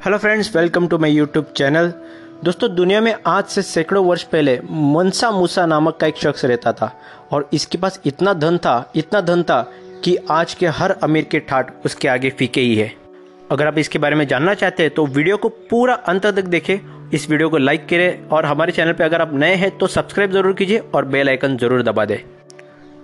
Hello friends welcome to my YouTube channel दोस्तों, दुनिया में आज से सैकड़ों वर्ष पहले मनसा मूसा नामक का एक शख्स रहता था। और इसके पास इतना धन था, इतना धन था कि आज के हर अमीर के ठाट उसके आगे फीके ही है। अगर आप इसके बारे में जानना चाहते हैं तो वीडियो को पूरा अंत तक देखें। इस वीडियो को लाइक करें और हमारे चैनल पर अगर आप नए हैं तो सब्सक्राइब ज़रूर कीजिए और बेल आइकन ज़रूर दबा दें।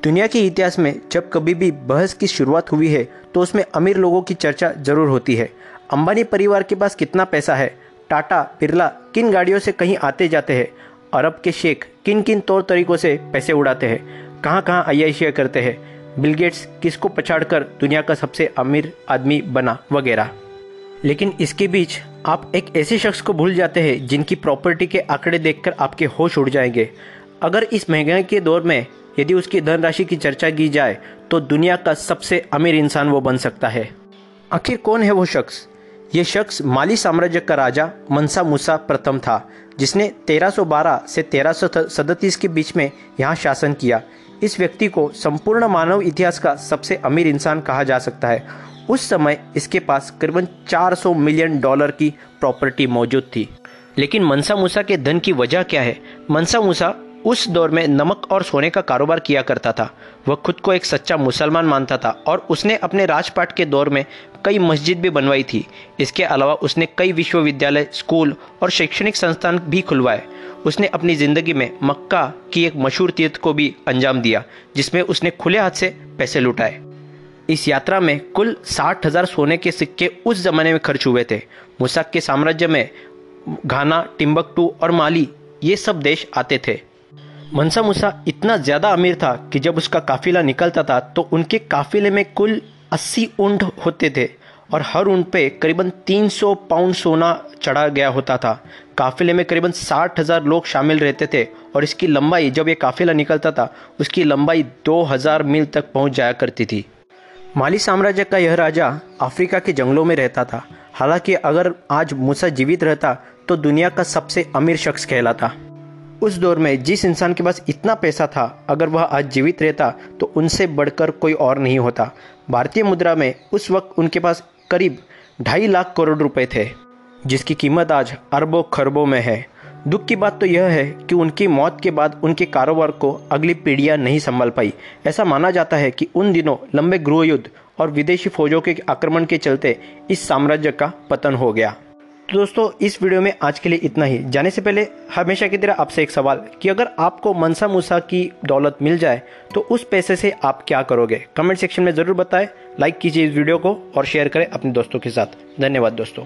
दुनिया के इतिहास में जब कभी भी बहस की शुरुआत हुई है तो उसमें अमीर लोगों की चर्चा ज़रूर होती है। अंबानी परिवार के पास कितना पैसा है? टाटा, बिरला किन गाड़ियों से कहीं आते जाते हैं? अरब के शेख किन किन तौर तरीकों से पैसे उड़ाते हैं? कहाँ कहाँ अयाशिया करते हैं? बिल गेट्स किसको पछाड़कर दुनिया का सबसे अमीर आदमी बना वगैरह। लेकिन इसके बीच आप एक ऐसे शख्स को भूल जाते हैं जिनकी प्रॉपर्टी के आंकड़े देखकर आपके होश उड़ जाएँगे। अगर इस महँगाई के दौर में यदि उसकी धनराशि की चर्चा की जाए तो दुनिया का सबसे अमीर इंसान वो बन सकता है। आखिर कौन है वो शख्स? ये शख्स माली साम्राज्य का राजा मनसा मूसा प्रथम था, जिसने 1312 से तेरह के बीच में यहाँ शासन किया। इस व्यक्ति को संपूर्ण मानव इतिहास का सबसे अमीर इंसान कहा जा सकता है। उस समय इसके पास करीबन 400 मिलियन डॉलर की प्रॉपर्टी मौजूद थी। लेकिन मनसा मूसा के धन की वजह क्या है? मनसा मूसा उस दौर में नमक और सोने का कारोबार किया करता था। वह खुद को एक सच्चा मुसलमान मानता था और उसने अपने राजपाट के दौर में कई मस्जिद भी बनवाई थी। इसके अलावा उसने कई विश्वविद्यालय, स्कूल और शैक्षणिक संस्थान भी खुलवाए। उसने अपनी ज़िंदगी में मक्का की एक मशहूर तीर्थ को भी अंजाम दिया, जिसमें उसने खुले हाथ से पैसे लुटाए। इस यात्रा में कुल साठ हज़ार सोने के सिक्के उस जमाने में खर्च हुए थे। मुसाक के साम्राज्य में घाना, टिम्बकटू और माली, ये सब देश आते थे। मनसा मूसा इतना ज़्यादा अमीर था कि जब उसका काफिला निकलता था तो उनके काफिले में कुल 80 ऊँट होते थे और हर ऊँट पे करीबन 300 पाउंड सोना चढ़ा गया होता था। काफिले में करीबन साठ हज़ार लोग शामिल रहते थे और इसकी लंबाई, जब ये काफिला निकलता था, उसकी लंबाई 2000 मील तक पहुँच जाया करती थी। माली साम्राज्य का यह राजा अफ्रीका के जंगलों में रहता था। हालाँकि अगर आज मूसा जीवित रहता तो दुनिया का सबसे अमीर शख्स कहलाता। उस दौर में जिस इंसान के पास इतना पैसा था, अगर वह आज जीवित रहता तो उनसे बढ़कर कोई और नहीं होता। भारतीय मुद्रा में उस वक्त उनके पास करीब ढाई लाख करोड़ रुपए थे, जिसकी कीमत आज अरबों खरबों में है। दुख की बात तो यह है कि उनकी मौत के बाद उनके कारोबार को अगली पीढ़ियाँ नहीं संभाल पाई। ऐसा माना जाता है कि उन दिनों लंबे गृह युद्ध और विदेशी फौजों के आक्रमण के चलते इस साम्राज्य का पतन हो गया। तो दोस्तों, इस वीडियो में आज के लिए इतना ही। जाने से पहले हमेशा की तरह आपसे एक सवाल कि अगर आपको मनसा मूसा की दौलत मिल जाए तो उस पैसे से आप क्या करोगे? कमेंट सेक्शन में ज़रूर बताएँ, लाइक कीजिए इस वीडियो को और शेयर करें अपने दोस्तों के साथ। धन्यवाद दोस्तों।